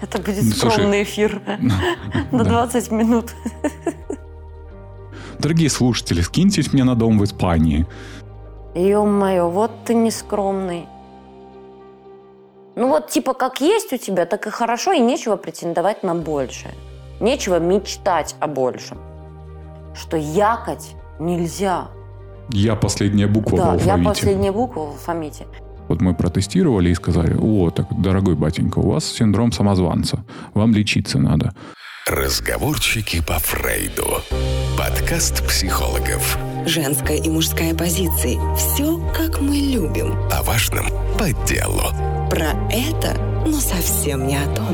Это будет Ну, слушай, скромный эфир на Да. 20 минут. Дорогие слушатели, скиньтесь мне на дом в Испании. Ё-моё, вот ты нескромный. Ну вот типа как есть у тебя, так и хорошо, и нечего претендовать на большее. Нечего мечтать о большем. Что якать нельзя. Я последняя буква в да, я алфавите. последняя буква в алфавите. Вот мы протестировали и сказали, о, так, дорогой батенька, у вас синдром самозванца, вам лечиться надо. Разговорчики по Фрейду. Подкаст психологов. Женская и мужская позиции. Все, как мы любим. О важном по делу. Про это, но совсем не о том.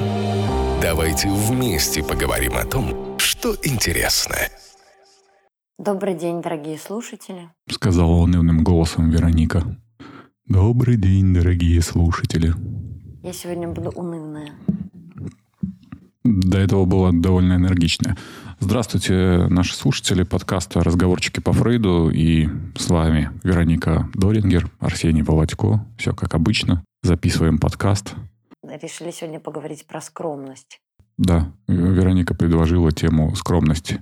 Давайте вместе поговорим о том, что интересно. Добрый день, дорогие слушатели. Сказала унывным голосом Вероника. Добрый день, дорогие слушатели. Я сегодня буду унывная. До этого было довольно энергично. Здравствуйте, наши слушатели подкаста «Разговорчики по Фрейду». И с вами Вероника Дорингер, Арсений Володько. Все как обычно. Записываем подкаст. Решили сегодня поговорить про скромность. Да, Вероника предложила тему скромности.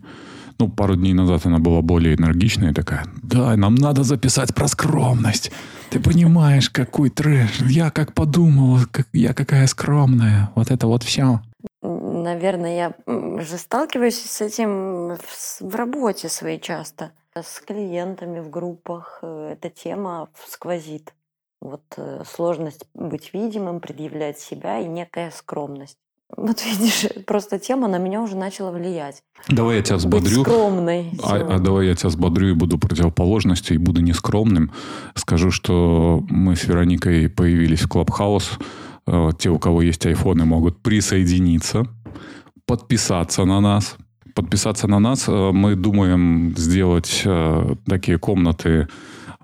Ну, пару дней назад она была более энергичная и такая, да, нам надо записать про скромность. Ты понимаешь, какой трэш. Я как подумала, как, я какая скромная. Вот это вот все. Наверное, я же сталкиваюсь с этим в работе своей часто. С клиентами в группах э, эта тема сквозит. Вот э, сложность быть видимым, предъявлять себя и некая скромность. Вот видишь, просто тема на меня уже начала влиять. Давай я тебя Быть взбодрю. скромной. А, а давай я тебя взбодрю и буду противоположностью, и буду нескромным. Скажу, что мы с Вероникой появились в Клабхаус. Э, Те, у кого есть айфоны, могут присоединиться, подписаться на нас. Подписаться на нас. Э, Мы думаем сделать э, такие комнаты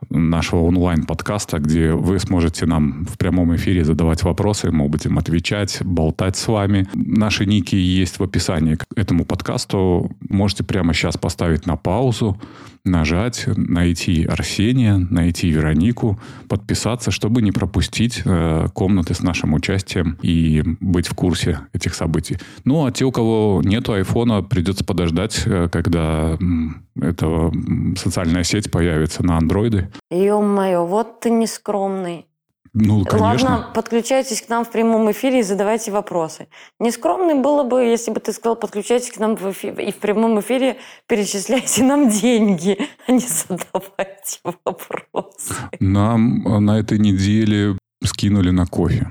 нашего онлайн-подкаста, где вы сможете нам в прямом эфире задавать вопросы, мы будем отвечать, болтать с вами. Наши ники есть в описании к этому подкасту. Можете прямо сейчас поставить на паузу, нажать, найти Арсения, найти Веронику, подписаться, чтобы не пропустить э, комнаты с нашим участием и быть в курсе этих событий. Ну, а те, у кого нету айфона, придется подождать, э, когда м, эта социальная сеть появится на андроиды. Ё-моё, вот ты нескромный. Ну, конечно. Ладно, подключайтесь к нам в прямом эфире и задавайте вопросы. Нескромным было бы, если бы ты сказал, подключайтесь к нам в эфи- и в прямом эфире перечисляйте нам деньги, а не задавайте вопросы. Нам э, на этой неделе скинули на кофе.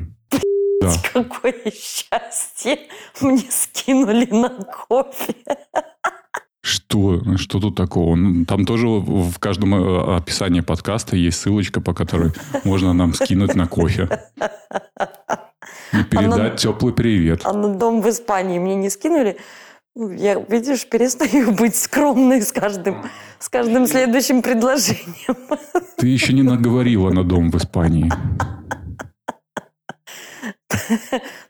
Да. Какое счастье! Мне скинули на кофе. Что? Что тут такого? Ну, Там тоже в каждом э, описании подкаста есть ссылочка, по которой можно нам скинуть на кофе. И передать теплый привет. А на дом в Испании мне не скинули. Ну, Я, видишь, перестаю быть скромной с каждым, с каждым следующим предложением. Ты еще не наговорила на дом в Испании.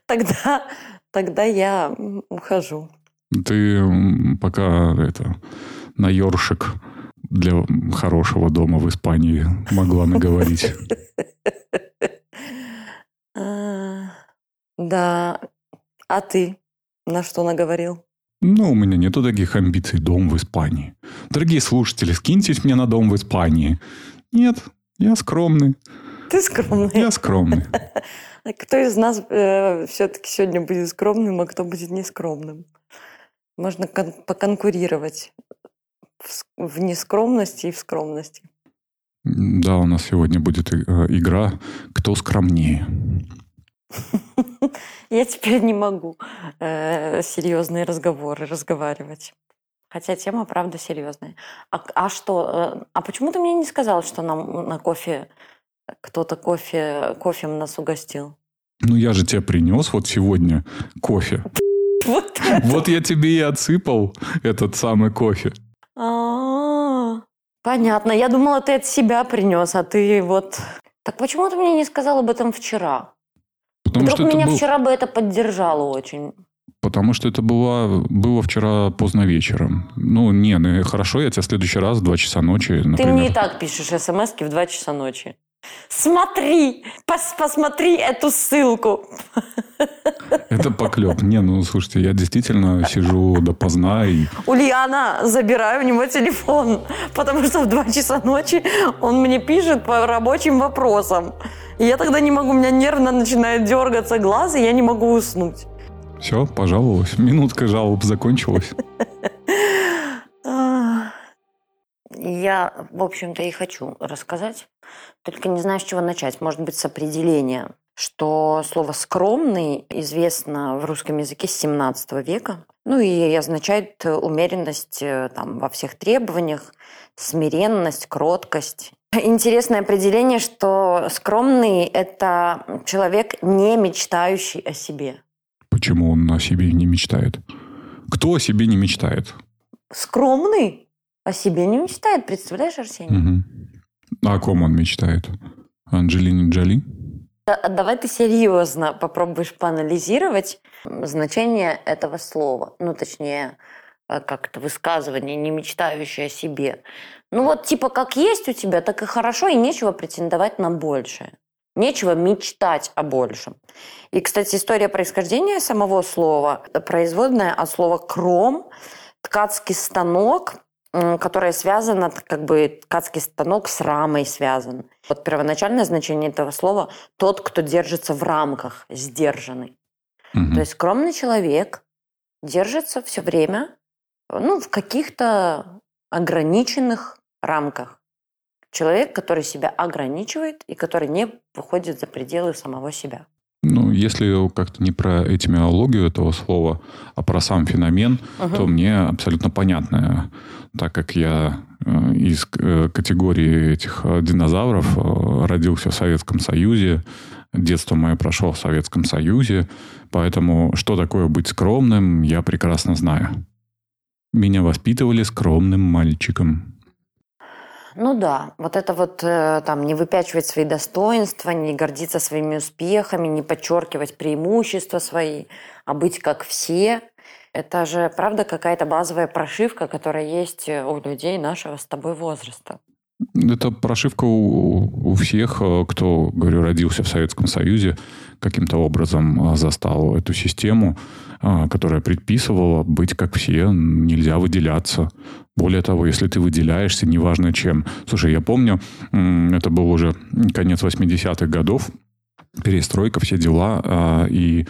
Тогда, тогда я ухожу. Ты пока это на ёршик для хорошего дома в Испании могла наговорить. А, Да. А ты на что наговорил? Ну, у меня нету таких амбиций. Дом в Испании. Дорогие слушатели, скиньтесь мне на дом в Испании. Нет, я скромный. Ты скромный. Я скромный. А Кто из нас все-таки сегодня будет скромным, а кто будет нескромным? Можно кон- поконкурировать в, в нескромности и в скромности. Да, у нас сегодня будет э, игра «Кто скромнее?». Я теперь не могу э, серьезные разговоры разговаривать. Хотя тема, правда, серьезная. А, а что? э, а почему ты мне не сказал, что нам на кофе кто-то кофе кофем нас угостил? Ну, я же тебе принес вот сегодня кофе. Вот. Вот я тебе и отсыпал этот самый кофе. А, Понятно. Я думала, ты от себя принес, а ты вот. Так почему ты мне не сказал об этом вчера? Потому Вдруг что меня был- вчера бы это поддержало очень. Потому что это было, было вчера поздно вечером. Ну, не, ну, хорошо, я тебя в следующий раз в 2 часа ночи, например. Ты мне и так пишешь смс в 2 часа ночи. Смотри, пос- посмотри эту ссылку. Это поклеп. Не, ну, слушайте, я действительно сижу допоздна и... Ульяна, забираю у него телефон, потому что в 2 часа ночи он мне пишет по рабочим вопросам. И я тогда не могу, у меня нервно начинает дергаться глаз, и я не могу уснуть. Все, пожаловалась. Минутка жалоб закончилась. Я, в общем-то, и хочу рассказать, только не знаю, с чего начать. Может быть, с определения, что слово «скромный» известно в русском языке с 17 века, ну и означает умеренность э, там, во всех требованиях, смиренность, кроткость. Интересное определение, что скромный – это человек, не мечтающий о себе. Почему он о себе не мечтает? Кто о себе не мечтает? Скромный о себе не мечтает, представляешь, Арсений? Угу. А о ком он мечтает? Анджелине Джоли? Да, давай ты серьезно попробуешь поанализировать значение этого слова. Ну, точнее, э, как это высказывание, не мечтающее о себе. Ну вот типа как есть у тебя, так и хорошо, и нечего претендовать на большее. Нечего мечтать о большем. И, кстати, история происхождения самого слова – производная от слова «кром», ткацкий станок, которое связано, как бы ткацкий станок с рамой связан. Вот первоначальное значение этого слова – тот, кто держится в рамках, сдержанный. Угу. То есть скромный человек держится все время ну, в каких-то ограниченных рамках. Человек, который себя ограничивает и который не выходит за пределы самого себя. Ну, если как-то не про этимиологию этого слова, а про сам феномен, угу. то мне абсолютно понятно, так как я э, из э, категории этих э, динозавров родился в Советском Союзе, детство мое прошло в Советском Союзе, поэтому что такое быть скромным, я прекрасно знаю. Меня воспитывали скромным мальчиком. Ну да, вот это вот э, там не выпячивать свои достоинства, не гордиться своими успехами, не подчеркивать преимущества свои, а быть как все. Это же, правда, какая-то базовая прошивка, которая есть у людей нашего с тобой возраста. Это прошивка у, у всех, э, кто, говорю, родился в Советском Союзе, каким-то образом э, застал эту систему, э, которая предписывала быть как все, нельзя выделяться. Более того, если ты выделяешься, неважно чем. Слушай, я помню, это был уже конец 80-х годов, перестройка, все дела, и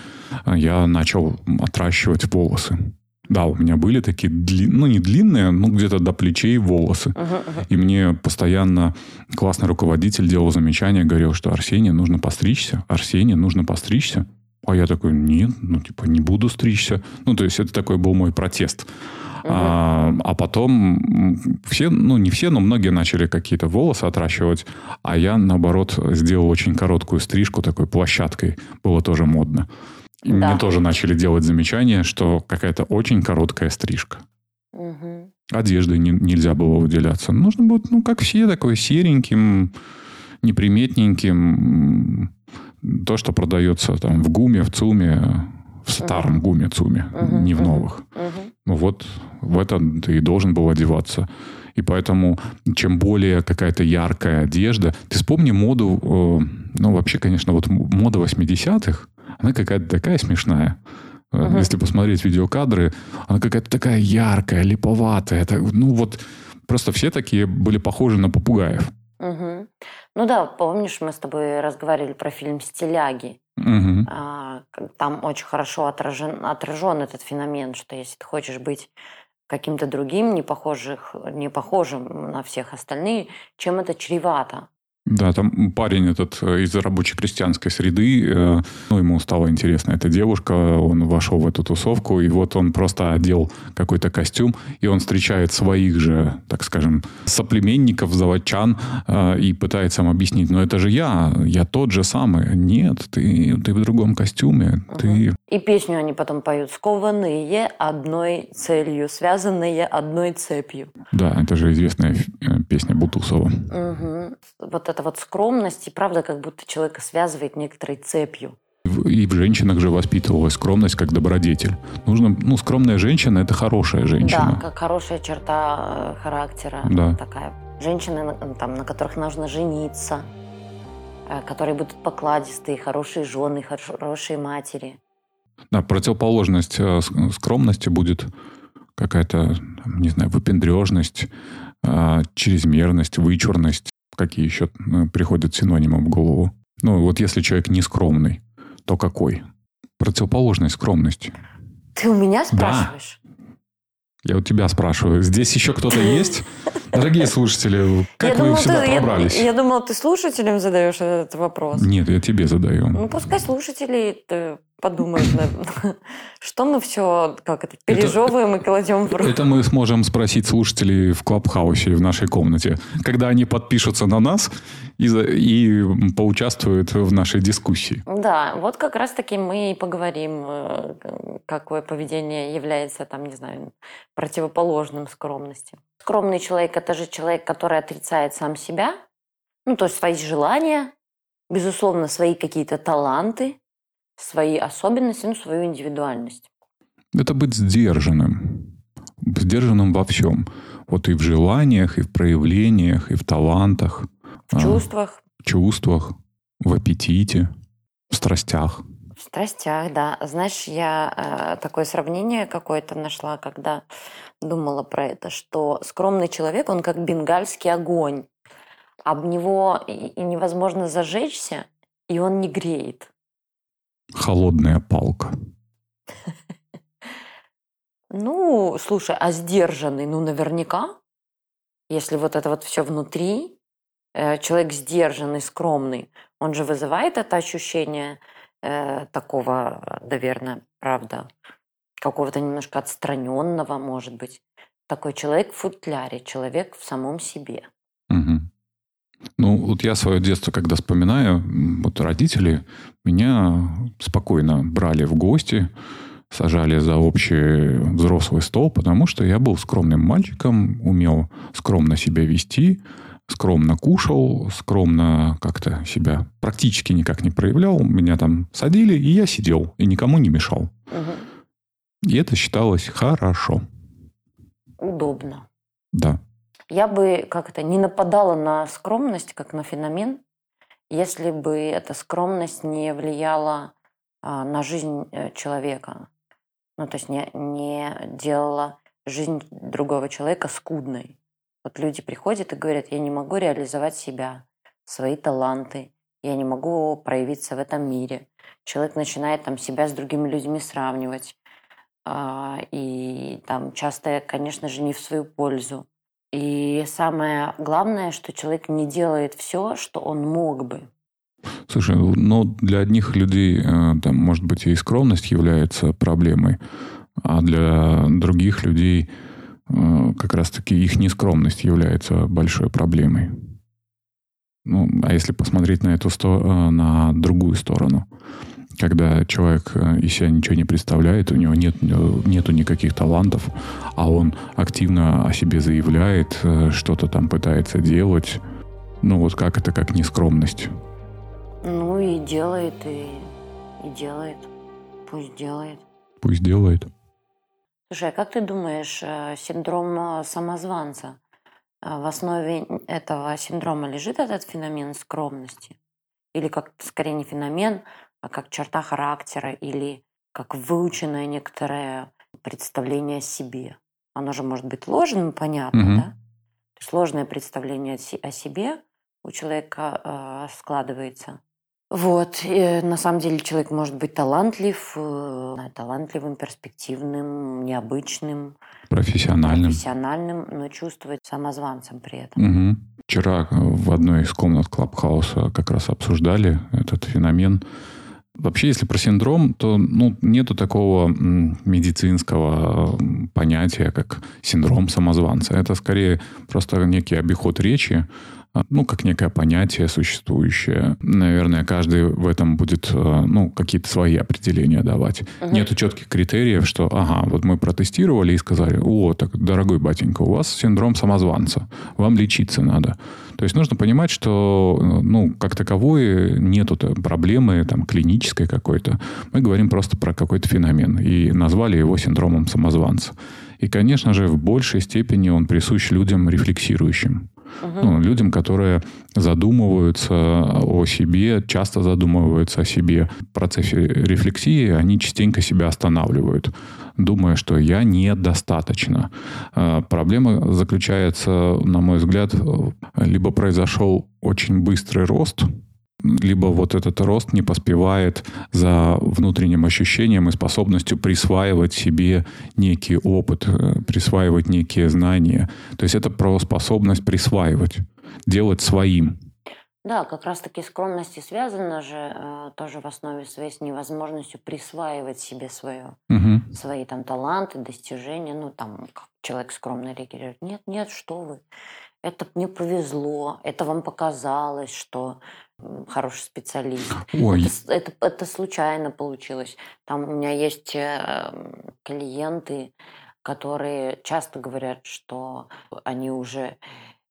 я начал отращивать волосы. Да, у меня были такие, дли... ну, не длинные, но где-то до плечей волосы. Uh-huh, uh-huh. И мне постоянно классный руководитель делал замечание, говорил, что Арсений, нужно постричься. Арсений, нужно постричься. А я такой, нет, ну, типа, не буду стричься. Ну, то есть, это такой был мой протест. Uh-huh. А, а потом все, ну, не все, но многие начали какие-то волосы отращивать, а я, наоборот, сделал очень короткую стрижку такой площадкой. Было тоже модно. И да. мне тоже начали делать замечания, что какая-то очень короткая стрижка. Угу. Одеждой не, нельзя было выделяться. Нужно было, ну, как все, такой сереньким, неприметненьким. То, что продается там в ГУМе, в ЦУМе, в старом угу. ГУМе, ЦУМе, угу, не в новых. Ну вот в это ты и должен был одеваться. И поэтому, чем более какая-то яркая одежда... Ты вспомни моду, э, ну, вообще, конечно, вот мода 80-х, она какая-то такая смешная. Uh-huh. Если посмотреть видеокадры, она какая-то такая яркая, липоватая. Это, ну вот просто все такие были похожи на попугаев. Угу. Ну да, помнишь, мы с тобой разговаривали про фильм «Стиляги». Угу. Там очень хорошо отражен, отражен этот феномен, что если ты хочешь быть каким-то другим, не, похожих, не похожим на всех остальных, чем это чревато. Да, там парень этот э, из рабоче-крестьянской среды, э, ну, ему стало интересно эта девушка, он вошел в эту тусовку, и вот он просто одел какой-то костюм, и он встречает своих же, так скажем, соплеменников, заводчан, э, и пытается им объяснить, ну, это же я, я тот же самый. Нет, ты, ты в другом костюме, угу. ты... И песню они потом поют, скованные одной целью, связанные одной цепью. Да, это же известная песня Бутусова. Угу. Вот эта вот скромность, и правда, как будто человека связывает некоторой цепью. И в женщинах же воспитывалась скромность как добродетель. Нужно, ну, скромная женщина – это хорошая женщина. Да, как хорошая черта э, характера. Да. Такая. Женщины, там, на которых нужно жениться, э, которые будут покладистые, хорошие жены, хорошие матери. Да, противоположность э, скромности будет какая-то, не знаю, выпендрежность, э, чрезмерность, вычурность. Какие еще э, приходят синонимы в голову? Ну, вот если человек не скромный, то какой? Противоположность скромности. Ты у меня спрашиваешь? Да. Я у тебя спрашиваю. Здесь еще кто-то есть? Дорогие слушатели, как я вы думал, сюда ты, пробрались? Я, я думал, ты слушателям задаешь этот вопрос. Нет, я тебе задаю. Ну, пускай слушатели подумают, что мы все как это пережевываем и кладем в рот. Это мы сможем спросить слушателей в Клабхаусе в нашей комнате, когда они подпишутся на нас и, и поучаствуют в нашей дискуссии. Да, вот как раз-таки мы и поговорим, э, какое поведение является, там, не знаю, противоположным скромности. Скромный человек – это же человек, который отрицает сам себя, ну, то есть свои желания, безусловно, свои какие-то таланты, свои особенности, ну, свою индивидуальность. Это быть сдержанным. Сдержанным во всем. Вот и в желаниях, и в проявлениях, и в талантах. В а, чувствах. В чувствах, в аппетите, в страстях. В страстях, да. Знаешь, я э, такое сравнение какое-то нашла, когда думала про это, что скромный человек, он как бенгальский огонь. Об него и невозможно зажечься, и он не греет. Холодная палка. Ну, слушай, а сдержанный, ну, наверняка, если вот это вот все внутри, э, человек сдержанный, скромный, он же вызывает это ощущение э, такого, наверное, правда, какого-то немножко отстраненного, может быть. Такой человек в футляре, человек в самом себе. Ну, вот я свое детство, когда вспоминаю, вот родители меня спокойно брали в гости, сажали за общий взрослый стол, потому что я был скромным мальчиком, умел скромно себя вести, скромно кушал, скромно как-то себя практически никак не проявлял. Меня там садили, и я сидел, и никому не мешал. Угу. И это считалось хорошо. Удобно. Да. Я бы как-то не нападала на скромность, как на феномен, если бы эта скромность не влияла а, на жизнь э, человека. Ну, то есть не, не делала жизнь другого человека скудной. Вот люди приходят и говорят, я не могу реализовать себя, свои таланты, я не могу проявиться в этом мире. Человек начинает там себя с другими людьми сравнивать. А, и там часто, конечно же, не в свою пользу. И самое главное, что человек не делает все, что он мог бы. Слушай, ну для одних людей э, там, может быть, и скромность является проблемой, а для других людей э, как раз-таки их нескромность является большой проблемой. Ну, а если посмотреть на эту сто... Э, на другую сторону, когда человек э, из себя ничего не представляет, у него нет э, нету никаких талантов, а он активно о себе заявляет, э, что-то там пытается делать. Ну вот как это, как нескромность? Ну и делает, и, и делает. Пусть делает. Пусть делает. Слушай, а как ты думаешь, синдром самозванца, в основе этого синдрома лежит этот феномен скромности? Или как скорее не феномен, а как черта характера или как выученное некоторое представление о себе. Оно же может быть ложным, понятно, угу. да? То есть ложное представление о себе у человека э, складывается. Вот. И на самом деле человек может быть талантлив, э, талантливым, перспективным, необычным. Профессиональным. Профессиональным, но чувствовать самозванцем при этом. Угу. Вчера в одной из комнат Клабхауса как раз обсуждали этот феномен Вообще, если про синдром, то ну, нету такого медицинского понятия, как синдром самозванца. Это скорее просто некий обиход речи, ну, как некое понятие существующее. Наверное, каждый в этом будет, э, ну, какие-то свои определения давать. Угу. Нету четких критериев, что, ага, вот мы протестировали и сказали, о, так, дорогой батенька, у вас синдром самозванца, вам лечиться надо. То есть нужно понимать, что, э, ну, как таковой нету проблемы там клинической какой-то. Мы говорим просто про какой-то феномен и назвали его синдромом самозванца. И, конечно же, в большей степени он присущ людям рефлексирующим Угу. Ну, людям, которые задумываются о себе, часто задумываются о себе. В процессе рефлексии они частенько себя останавливают, думая, что я недостаточно. А, проблема заключается, на мой взгляд, либо произошел очень быстрый рост, либо вот этот рост не поспевает за внутренним ощущением и способностью присваивать себе некий опыт, э, присваивать некие знания. То есть это про способность присваивать, делать своим. Да, как раз-таки скромность и связана же э, тоже в основе своей с невозможностью присваивать себе свое, угу. свои там таланты, достижения. Ну, там, как человек скромно реагирует. Нет, нет, что вы. Это мне повезло, это вам показалось, что хороший специалист. Ой. Это, это, это случайно получилось. Там у меня есть э, клиенты, которые часто говорят, что они уже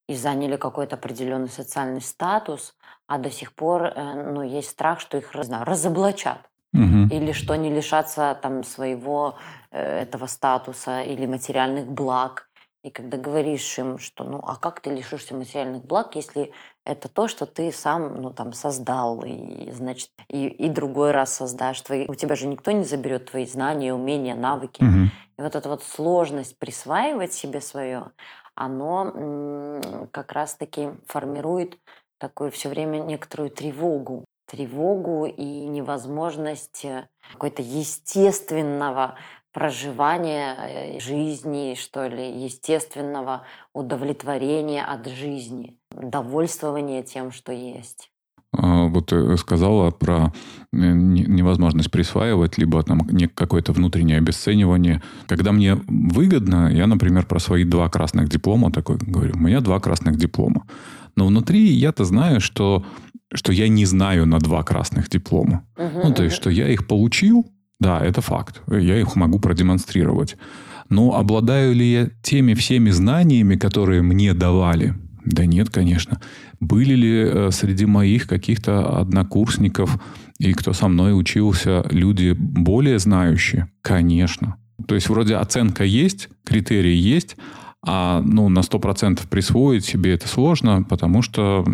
и заняли какой-то определенный социальный статус, а до сих пор э, ну, есть страх, что их знаю, разоблачат. Угу. Или что они лишатся там своего э, этого статуса или материальных благ. И когда говоришь им, что ну а как ты лишишься материальных благ, если это то, что ты сам ну, там, создал, и, значит, и, и другой раз создашь. Твои, у тебя же никто не заберет твои знания, умения, навыки. Угу. И вот эта вот сложность присваивать себе свое, оно как раз-таки формирует такую все время некоторую тревогу. Тревогу и невозможность э, какой-то естественного проживания э, жизни, что ли, естественного удовлетворения от жизни, довольствования тем, что есть. А, вот ты сказала про э, невозможность присваивать, либо там какое-то внутреннее обесценивание. Когда мне выгодно, я, например, про свои два красных диплома такой говорю, у меня два красных диплома. Но внутри я-то знаю, что, что я не знаю на два красных диплома. Угу, ну, то есть, что я их получил, да, это факт. Я их могу продемонстрировать. Но обладаю ли я теми всеми знаниями, которые мне давали? Да нет, конечно. Были ли э, среди моих каких-то однокурсников и кто со мной учился люди более знающие? Конечно. То есть вроде оценка есть, критерии есть, а ну, на 100% присвоить себе это сложно, потому что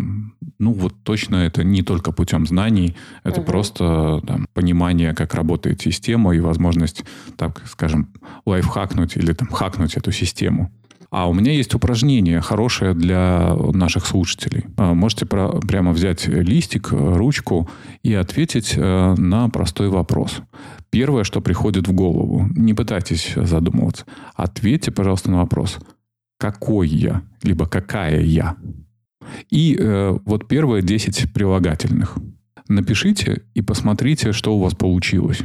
ну вот точно это не только путем знаний, это угу. просто там, понимание, как работает система и возможность, так скажем, лайфхакнуть или там хакнуть эту систему. А у меня есть упражнение хорошее для наших слушателей. А, можете про, прямо взять листик, ручку и ответить э, на простой вопрос. Первое, что приходит в голову, не пытайтесь задумываться. Ответьте, пожалуйста, на вопрос. Какой я? Либо какая я? И э, вот первые 10 прилагательных. Напишите и посмотрите, что у вас получилось.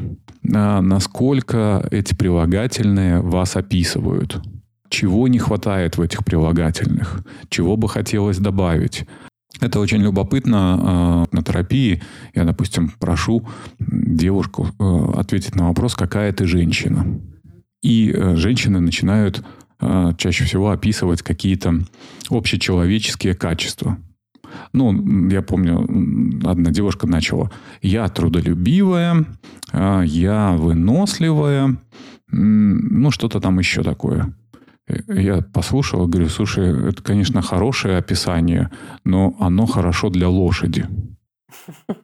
А, насколько эти прилагательные вас описывают. Чего не хватает в этих прилагательных. Чего бы хотелось добавить. Это очень любопытно э, на терапии. Я, допустим, прошу девушку э, ответить на вопрос, какая ты женщина. И э, женщины начинают а, чаще всего описывать какие-то общечеловеческие качества. Ну, я помню, одна девушка начала. Я трудолюбивая, а, я выносливая, ну, что-то там еще такое. Я послушал, говорю, слушай, это, конечно, хорошее описание, но оно хорошо для лошади.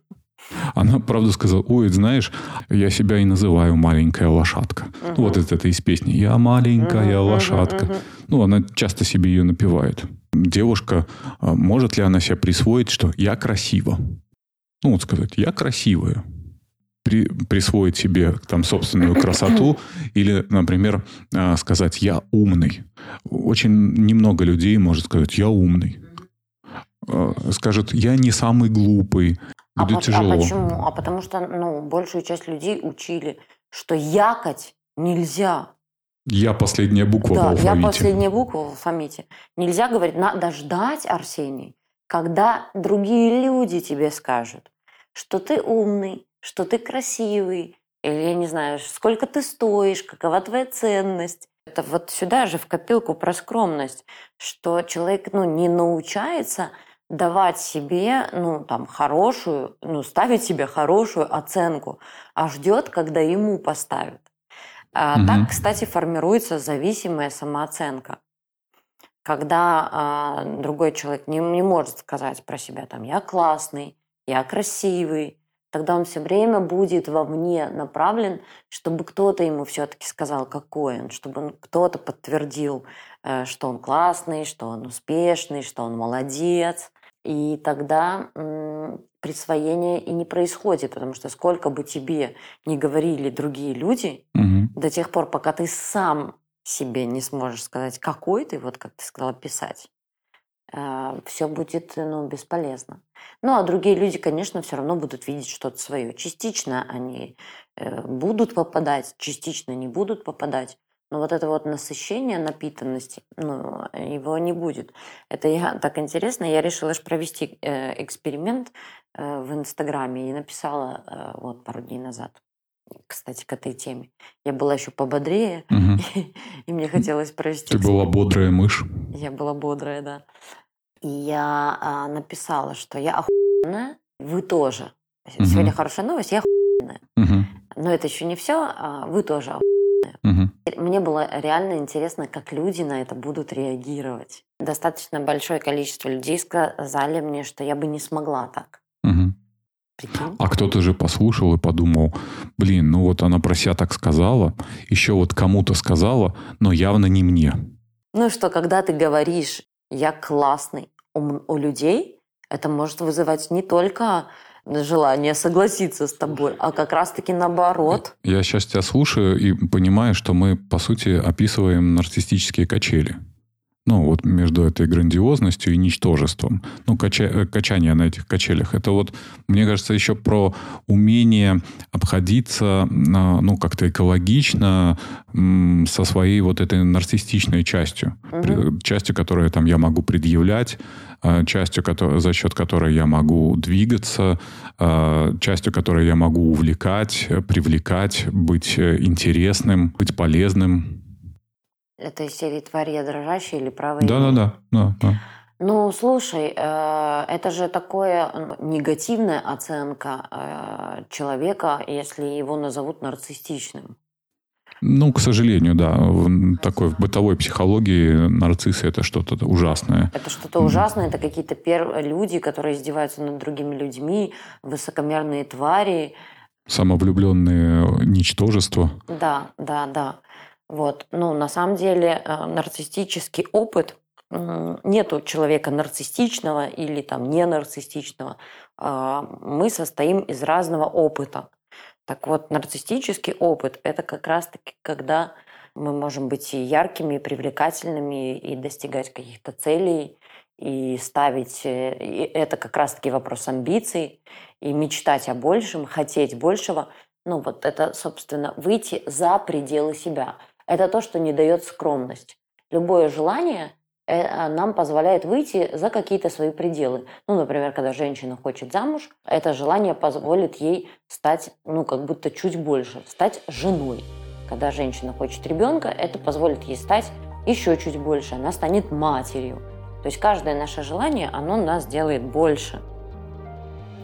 Она, правда, сказала, ой, знаешь, я себя и называю маленькая лошадка. Угу. Ну, вот это, это из песни. Я маленькая угу, лошадка. Угу, угу. Ну, она часто себе ее напевает. Девушка, а, может ли она себе присвоить, что я красива? Ну, вот сказать, я красивая. При, присвоить себе там собственную красоту или, например, а, сказать «я умный». Очень немного людей может сказать «я умный» а, скажет, я не самый глупый, Будет а, тяжело. А почему? А потому что ну, большую часть людей учили, что якать нельзя. Я последняя буква да, в алфавите. я последняя буква в алфавите. Нельзя говорить, надо ждать, Арсений, когда другие люди тебе скажут, что ты умный, что ты красивый, или, я не знаю, сколько ты стоишь, какова твоя ценность. Это вот сюда же в копилку про скромность, что человек ну, не научается – давать себе, ну, там, хорошую, ну, ставить себе хорошую оценку, а ждет, когда ему поставят. А, угу. Так, кстати, формируется зависимая самооценка. когда а, другой человек не, не может сказать про себя там «я классный», «я красивый», тогда он все время будет вовне направлен, чтобы кто-то ему все-таки сказал, какой он, чтобы кто-то подтвердил, э, что он классный, что он успешный, что он молодец. И тогда присвоение и не происходит, потому что сколько бы тебе не говорили другие люди, Мгм. до тех пор, пока ты сам себе не сможешь сказать, какой ты, вот как ты сказала, писать, все будет ну, бесполезно. Ну, а другие люди, конечно, все равно будут видеть что-то свое. Частично они э, будут попадать, частично не будут попадать. Но вот это вот насыщение напитанности, ну, его не будет. Это я так интересно, я решила ж провести э, эксперимент э, в Инстаграме и написала э, вот пару дней назад, кстати, к этой теме. Я была еще пободрее, Мгм. и мне хотелось провести... Ты была бодрая мышь. Я была бодрая, да. И я а, написала, что я охуенная, вы тоже. Сегодня Мгм. хорошая новость, я охуенная. Мгм. Но это еще не все, а вы тоже охуенная. Мгм. Мне было реально интересно, как люди на это будут реагировать. Достаточно большое количество людей сказали мне, что я бы не смогла так. Прикинь? А кто-то же послушал и подумал, блин, ну вот она про себя так сказала, еще вот кому-то сказала, но явно не мне. Ну что, когда ты говоришь «я классный» у, у людей, это может вызывать не только желание согласиться с тобой, а как раз-таки наоборот. Я сейчас тебя слушаю и понимаю, что мы, по сути, описываем нарциссические качели. Ну, вот между этой грандиозностью и ничтожеством. Ну, кача- э, качание на этих качелях. Это вот, мне кажется, еще про умение обходиться, а, ну, как-то экологично со своей вот этой нарциссичной частью. При- Частью, которую там я могу предъявлять, а, частью, кото- за счет которой я могу двигаться, а, частью, которой я могу увлекать, привлекать, быть э, интересным, быть полезным. Это из серии «Тварь я дрожащая» или «Право имя». Да-да-да. да, да. Ну, слушай, э, это же такое негативная оценка э, человека, если его назовут нарциссичным. Ну, к сожалению, да. В такой в бытовой психологии нарциссы это что-то ужасное. Это что-то ужасное, это какие-то пер... люди, которые издеваются над другими людьми, высокомерные твари. Самовлюбленные ничтожества. Да, да, да. Вот. Ну, на самом деле, э, нарциссический опыт нету человека нарциссичного или там не нарциссичного. А, Мы состоим из разного опыта. Так вот, нарциссический опыт – это как раз-таки когда мы можем быть и яркими, и привлекательными, и достигать каких-то целей, и ставить... э, и это как раз-таки вопрос амбиций, и мечтать о большем, хотеть большего. Ну вот это, собственно, выйти за пределы себя. Это то, что не дает скромность. Любое желание э, нам позволяет выйти за какие-то свои пределы. Ну, например, когда женщина хочет замуж, это желание позволит ей стать, ну, как будто чуть больше, стать женой. Когда женщина хочет ребенка, это позволит ей стать еще чуть больше, она станет матерью. То есть каждое наше желание, оно нас делает больше.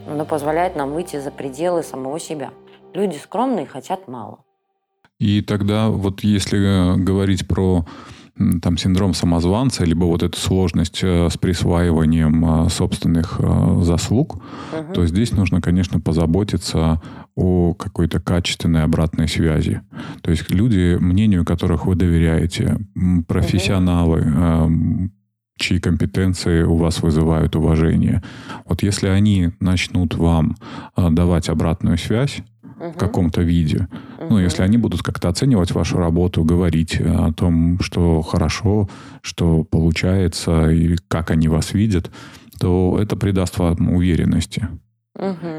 Оно позволяет нам выйти за пределы самого себя. Люди скромные хотят мало. И тогда вот если э, говорить про там синдром самозванца, либо вот эту сложность э, с присваиванием э, собственных э, заслуг, Мгм. то здесь нужно, конечно, позаботиться о какой-то качественной обратной связи. То есть люди, мнению которых вы доверяете, профессионалы, эм, чьи компетенции у вас вызывают уважение. Вот если они начнут вам давать обратную связь в каком-то виде, ну, если они будут как-то оценивать вашу работу, говорить о том, что хорошо, что получается и как они вас видят, то это придаст вам уверенности.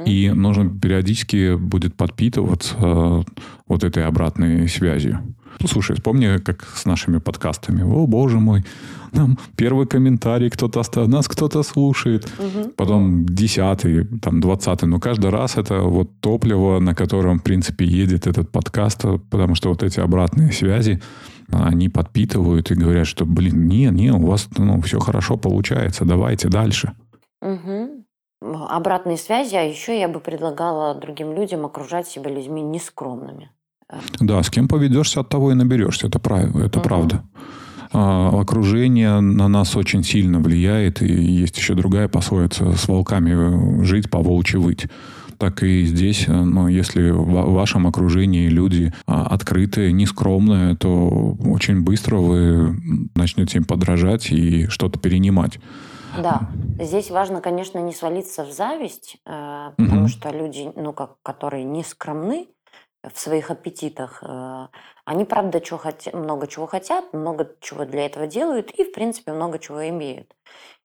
И нужно периодически будет подпитываться э, вот этой обратной связью. Ну, слушай, вспомни, как с нашими подкастами. О, боже мой, нам первый комментарий кто-то оставил, нас кто-то слушает. Мгм. Потом десятый, там, двадцатый. Но каждый раз это вот топливо, на котором, в принципе, едет этот подкаст, потому что вот эти обратные связи, они подпитывают и говорят, что, блин, не, не, у вас ну, все хорошо получается, давайте дальше. Мгм. Обратные связи, а еще я бы предлагала другим людям окружать себя людьми нескромными. Да, с кем поведешься, от того и наберешься. Это, прав- это Мгм. правда. А, окружение на нас очень сильно влияет, и есть еще другая пословица «с волками жить, по волчьи выть» так и здесь, но если в вашем окружении люди а, открытые, нескромные, то очень быстро вы начнете им подражать и что-то перенимать. Да, здесь важно, конечно, не свалиться в зависть, э, потому угу. что люди, ну, как, которые не скромны в своих аппетитах, э, они, правда, чего хотят, много чего хотят, много чего для этого делают и, в принципе, много чего имеют.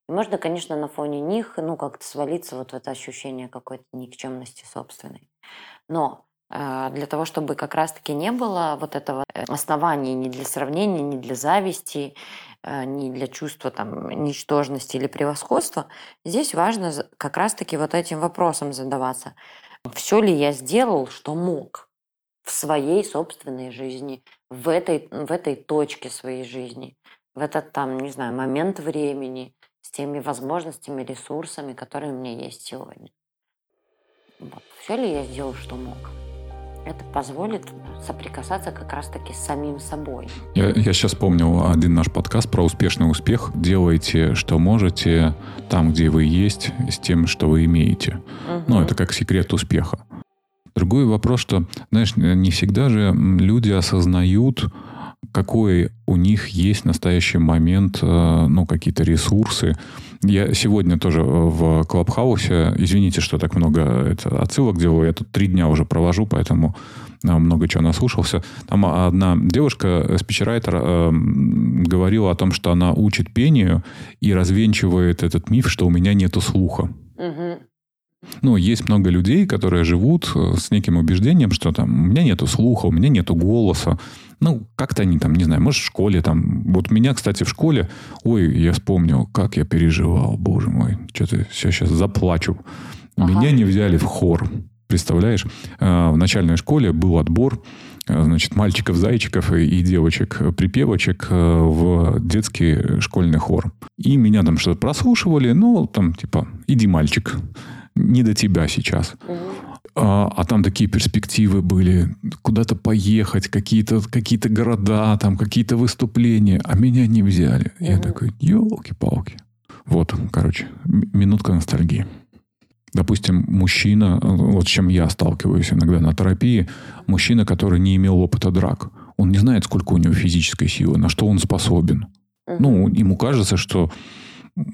И можно, конечно, на фоне них, ну, как-то свалиться вот в это ощущение какой-то никчемности собственной. Но э, для того, чтобы как раз-таки не было вот этого основания ни для сравнения, ни для зависти, э, ни для чувства там ничтожности или превосходства, здесь важно как раз-таки вот этим вопросом задаваться. Все ли я сделал, что мог? В своей собственной жизни, в этой, в этой точке своей жизни, в этот там, не знаю, момент времени, с теми возможностями, ресурсами, которые у меня есть сегодня. Вот. Все ли я сделал, что мог? Это позволит соприкасаться как раз-таки с самим собой. Я, я сейчас вспомнил один наш подкаст про успешный успех. Делайте, что можете, там, где вы есть, с тем, что вы имеете. Угу. Ну, это как секрет успеха. Другой вопрос, что, знаешь, не всегда же люди осознают, какой у них есть настоящий момент, э, ну, какие-то ресурсы. Я сегодня тоже в Клабхаусе, извините, что так много это, отсылок делаю, я тут три дня уже провожу, поэтому э, много чего наслушался. Там одна девушка, спичрайтер, э, говорила о том, что она учит пению и развенчивает этот миф, что у меня нету слуха. Угу. Ну, есть много людей, которые живут э, с неким убеждением, что там у меня нету слуха, у меня нету голоса. Ну, как-то они там, не знаю, может, в школе там. Вот меня, кстати, в школе, ой, я вспомнил, как я переживал, боже мой, что-то сейчас, сейчас заплачу. Ага. Меня не взяли в хор. Представляешь, э, в начальной школе был отбор, э, значит, мальчиков-зайчиков и девочек-припевочек в детский школьный хор. И меня там что-то прослушивали, ну, там, типа, иди, мальчик не до тебя сейчас. А, а там такие перспективы были, куда-то поехать, какие-то какие города, там какие-то выступления, а меня не взяли. Угу. Я такой, елки-палки. Вот, короче, минутка ностальгии. Допустим, мужчина, вот с чем я сталкиваюсь иногда на терапии, мужчина, который не имел опыта драк, он не знает, сколько у него физической силы, на что он способен. Ну, ему кажется, что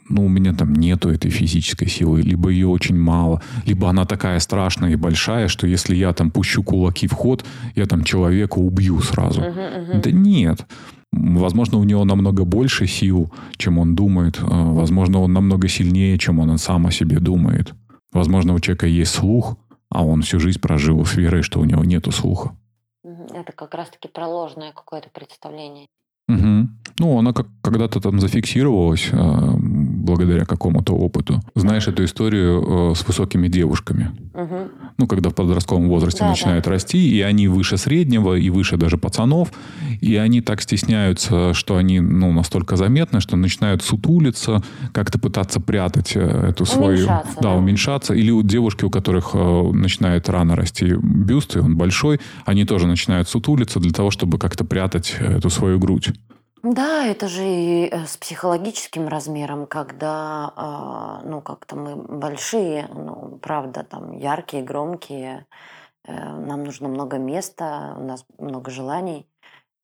ну, у меня там нету этой физической силы, либо ее очень мало, либо она такая страшная и большая, что если я там пущу кулаки в ход, я там человека убью сразу. Uh-huh, uh-huh. Да нет. Возможно, у него намного больше сил, чем он думает. А, возможно, он намного сильнее, чем он сам о себе думает. Возможно, у человека есть слух, а он всю жизнь прожил с верой, что у него нету слуха. Это как раз-таки про ложное какое-то представление. Угу. Ну, она как когда-то там зафиксировалась э, благодаря какому-то опыту. Знаешь эту историю э, с высокими девушками? Угу. Ну, когда в подростковом возрасте да, начинают да. расти, и они выше среднего, и выше даже пацанов, и они так стесняются, что они ну, настолько заметны, что начинают сутулиться, как-то пытаться прятать э, эту свою... Да, да, уменьшаться. Или у девушки, у которых э, начинает рано расти бюст, и он большой, они тоже начинают сутулиться для того, чтобы как-то прятать эту свою грудь. Да, это же и э, с психологическим размером, когда, а, ну, как-то мы большие, ну, правда, там, яркие, громкие, э, нам нужно много места, у нас много желаний,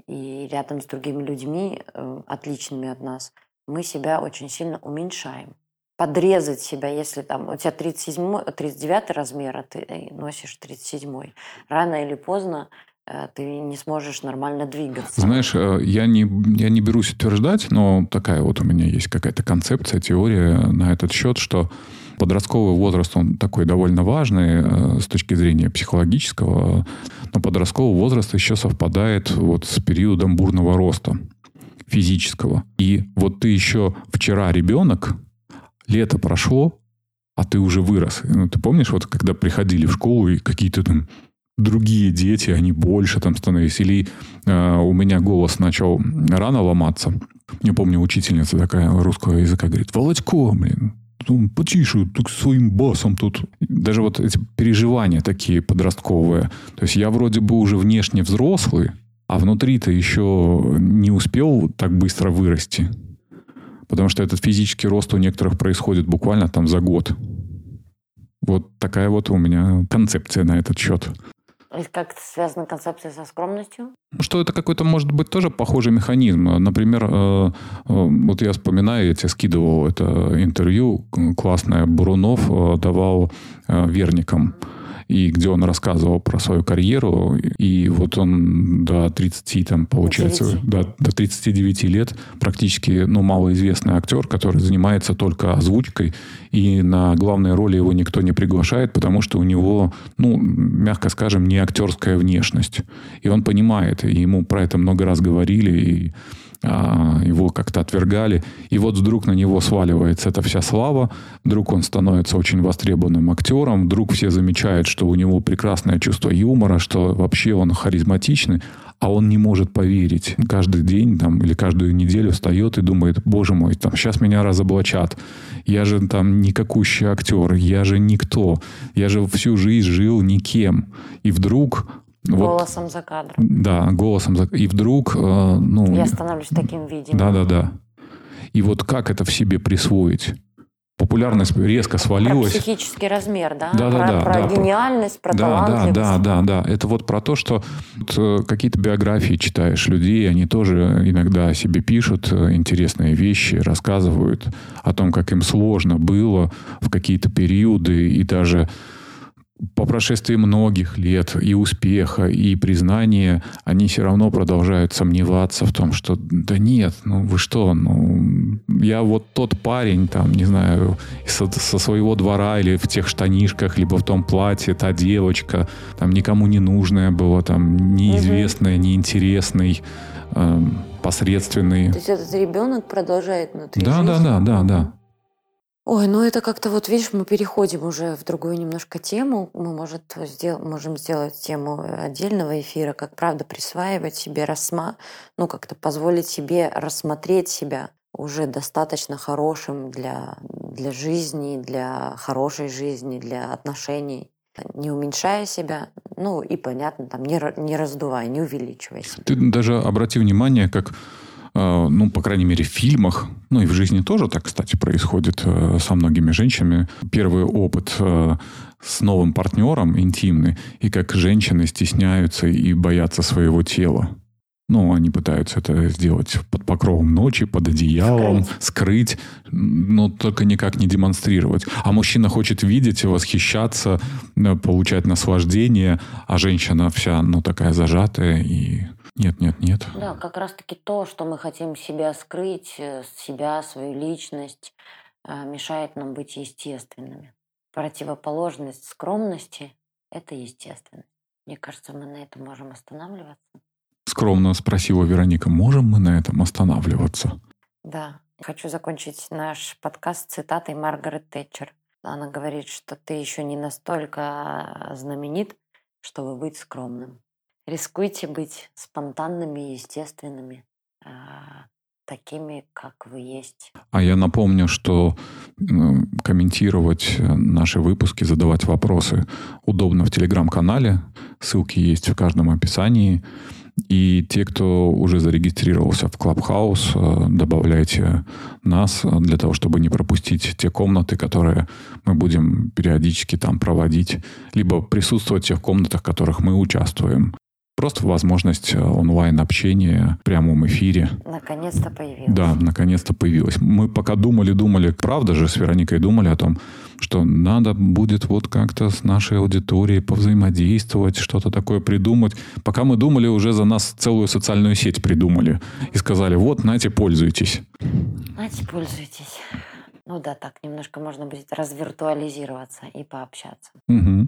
и рядом с другими людьми, э, отличными от нас, мы себя очень сильно уменьшаем. Подрезать себя, если там у тебя 37, 39 размер, а ты носишь 37, рано или поздно ты не сможешь нормально двигаться. Знаешь, э, я не, я не берусь утверждать, но такая вот у меня есть какая-то концепция, теория на этот счет, что подростковый возраст, он такой довольно важный э, с точки зрения психологического, но подростковый возраст еще совпадает вот с периодом бурного роста физического. И вот ты еще вчера ребенок, лето прошло, а ты уже вырос. Ну, ты помнишь, вот когда приходили в школу и какие-то там другие дети, они больше там становились. Или э, у меня голос начал рано ломаться. Я помню, учительница такая русского языка говорит, Володько, блин, ну, потише, так своим басом тут. Даже вот эти переживания такие подростковые. То есть я вроде бы уже внешне взрослый, а внутри ты еще не успел так быстро вырасти. Потому что этот физический рост у некоторых происходит буквально там за год. Вот такая вот у меня концепция на этот счет. И как связана концепция со скромностью? Что это какой-то, может быть, тоже похожий механизм. Например, э, э, вот я вспоминаю, я тебе скидывал это интервью классное, Бурунов э, давал верникам и где он рассказывал про свою карьеру. И вот он до 30, там, получается, до, до 39 лет практически, ну, малоизвестный актер, который занимается только озвучкой, и на главные роли его никто не приглашает, потому что у него, ну, мягко скажем, не актерская внешность. И он понимает, и ему про это много раз говорили, и его как-то отвергали. И вот вдруг на него сваливается эта вся слава, вдруг он становится очень востребованным актером, вдруг все замечают, что у него прекрасное чувство юмора, что вообще он харизматичный, а он не может поверить. Каждый день там, или каждую неделю встает и думает, боже мой, там, сейчас меня разоблачат. Я же там никакущий актер, я же никто. Я же всю жизнь жил никем. И вдруг Голосом вот, за кадром. Да, голосом за И вдруг... Э, ну, Я становлюсь таким видимым. Да-да-да. И вот как это в себе присвоить? Популярность резко свалилась. Про психический размер, да? Да, да, да. Про да, гениальность, про да. Да, да, да, да. Это вот про то, что вот, э, какие-то биографии читаешь людей, они тоже иногда о себе пишут э, интересные вещи, рассказывают о том, как им сложно было в какие-то периоды и даже по прошествии многих лет и успеха, и признания, они все равно продолжают сомневаться в том, что да нет, ну вы что, ну я вот тот парень, там, не знаю, со, со своего двора или в тех штанишках, либо в том платье, та девочка, там никому не нужная была, там неизвестная, неинтересный, эм, посредственный. То есть этот ребенок продолжает внутри да, жизни? Да, да, да, да. Ой, ну это как-то вот, видишь, мы переходим уже в другую немножко тему. Мы, может, сдел- можем сделать тему отдельного эфира, как правда присваивать себе, рассма... ну как-то позволить себе рассмотреть себя уже достаточно хорошим для, для жизни, для хорошей жизни, для отношений не уменьшая себя, ну и понятно, там не, не раздувая, не увеличивая себя. Ты даже обрати внимание, как Э, ну, по крайней мере, в фильмах, ну и в жизни тоже так, кстати, происходит э, со многими женщинами. Первый опыт э, с новым партнером интимный, и как женщины стесняются и боятся своего тела. Ну, они пытаются это сделать под покровом ночи, под одеялом, скрыть, скрыть но только никак не демонстрировать. А мужчина хочет видеть, восхищаться, получать наслаждение, а женщина вся, ну, такая зажатая и нет, нет, нет. Да, как раз-таки то, что мы хотим себя скрыть, э, себя, свою личность, э, мешает нам быть естественными. Противоположность скромности – это естественность. Мне кажется, мы на этом можем останавливаться. Скромно спросила Вероника, можем мы на этом останавливаться? Да. Хочу закончить наш подкаст цитатой Маргарет Тэтчер. Она говорит, что ты еще не настолько знаменит, чтобы быть скромным. Рискуйте быть спонтанными естественными, а, такими, как вы есть. А я напомню, что комментировать э, наши выпуски, задавать вопросы удобно в телеграм-канале. Ссылки есть в каждом описании. И те, кто уже зарегистрировался в Clubhouse, э, добавляйте нас для того, чтобы не пропустить те комнаты, которые мы будем периодически там проводить, либо присутствовать в тех комнатах, в которых мы участвуем. Просто возможность э, онлайн-общения в прямом эфире. Наконец-то появилась. Да, наконец-то появилась. Мы пока думали-думали, правда же, с Вероникой думали о том, что надо будет вот как-то с нашей аудиторией повзаимодействовать, что-то такое придумать. Пока мы думали, уже за нас целую социальную сеть придумали. И сказали, вот, нате, пользуйтесь. Нате, пользуйтесь. Ну да, так немножко можно будет развиртуализироваться и пообщаться. Угу.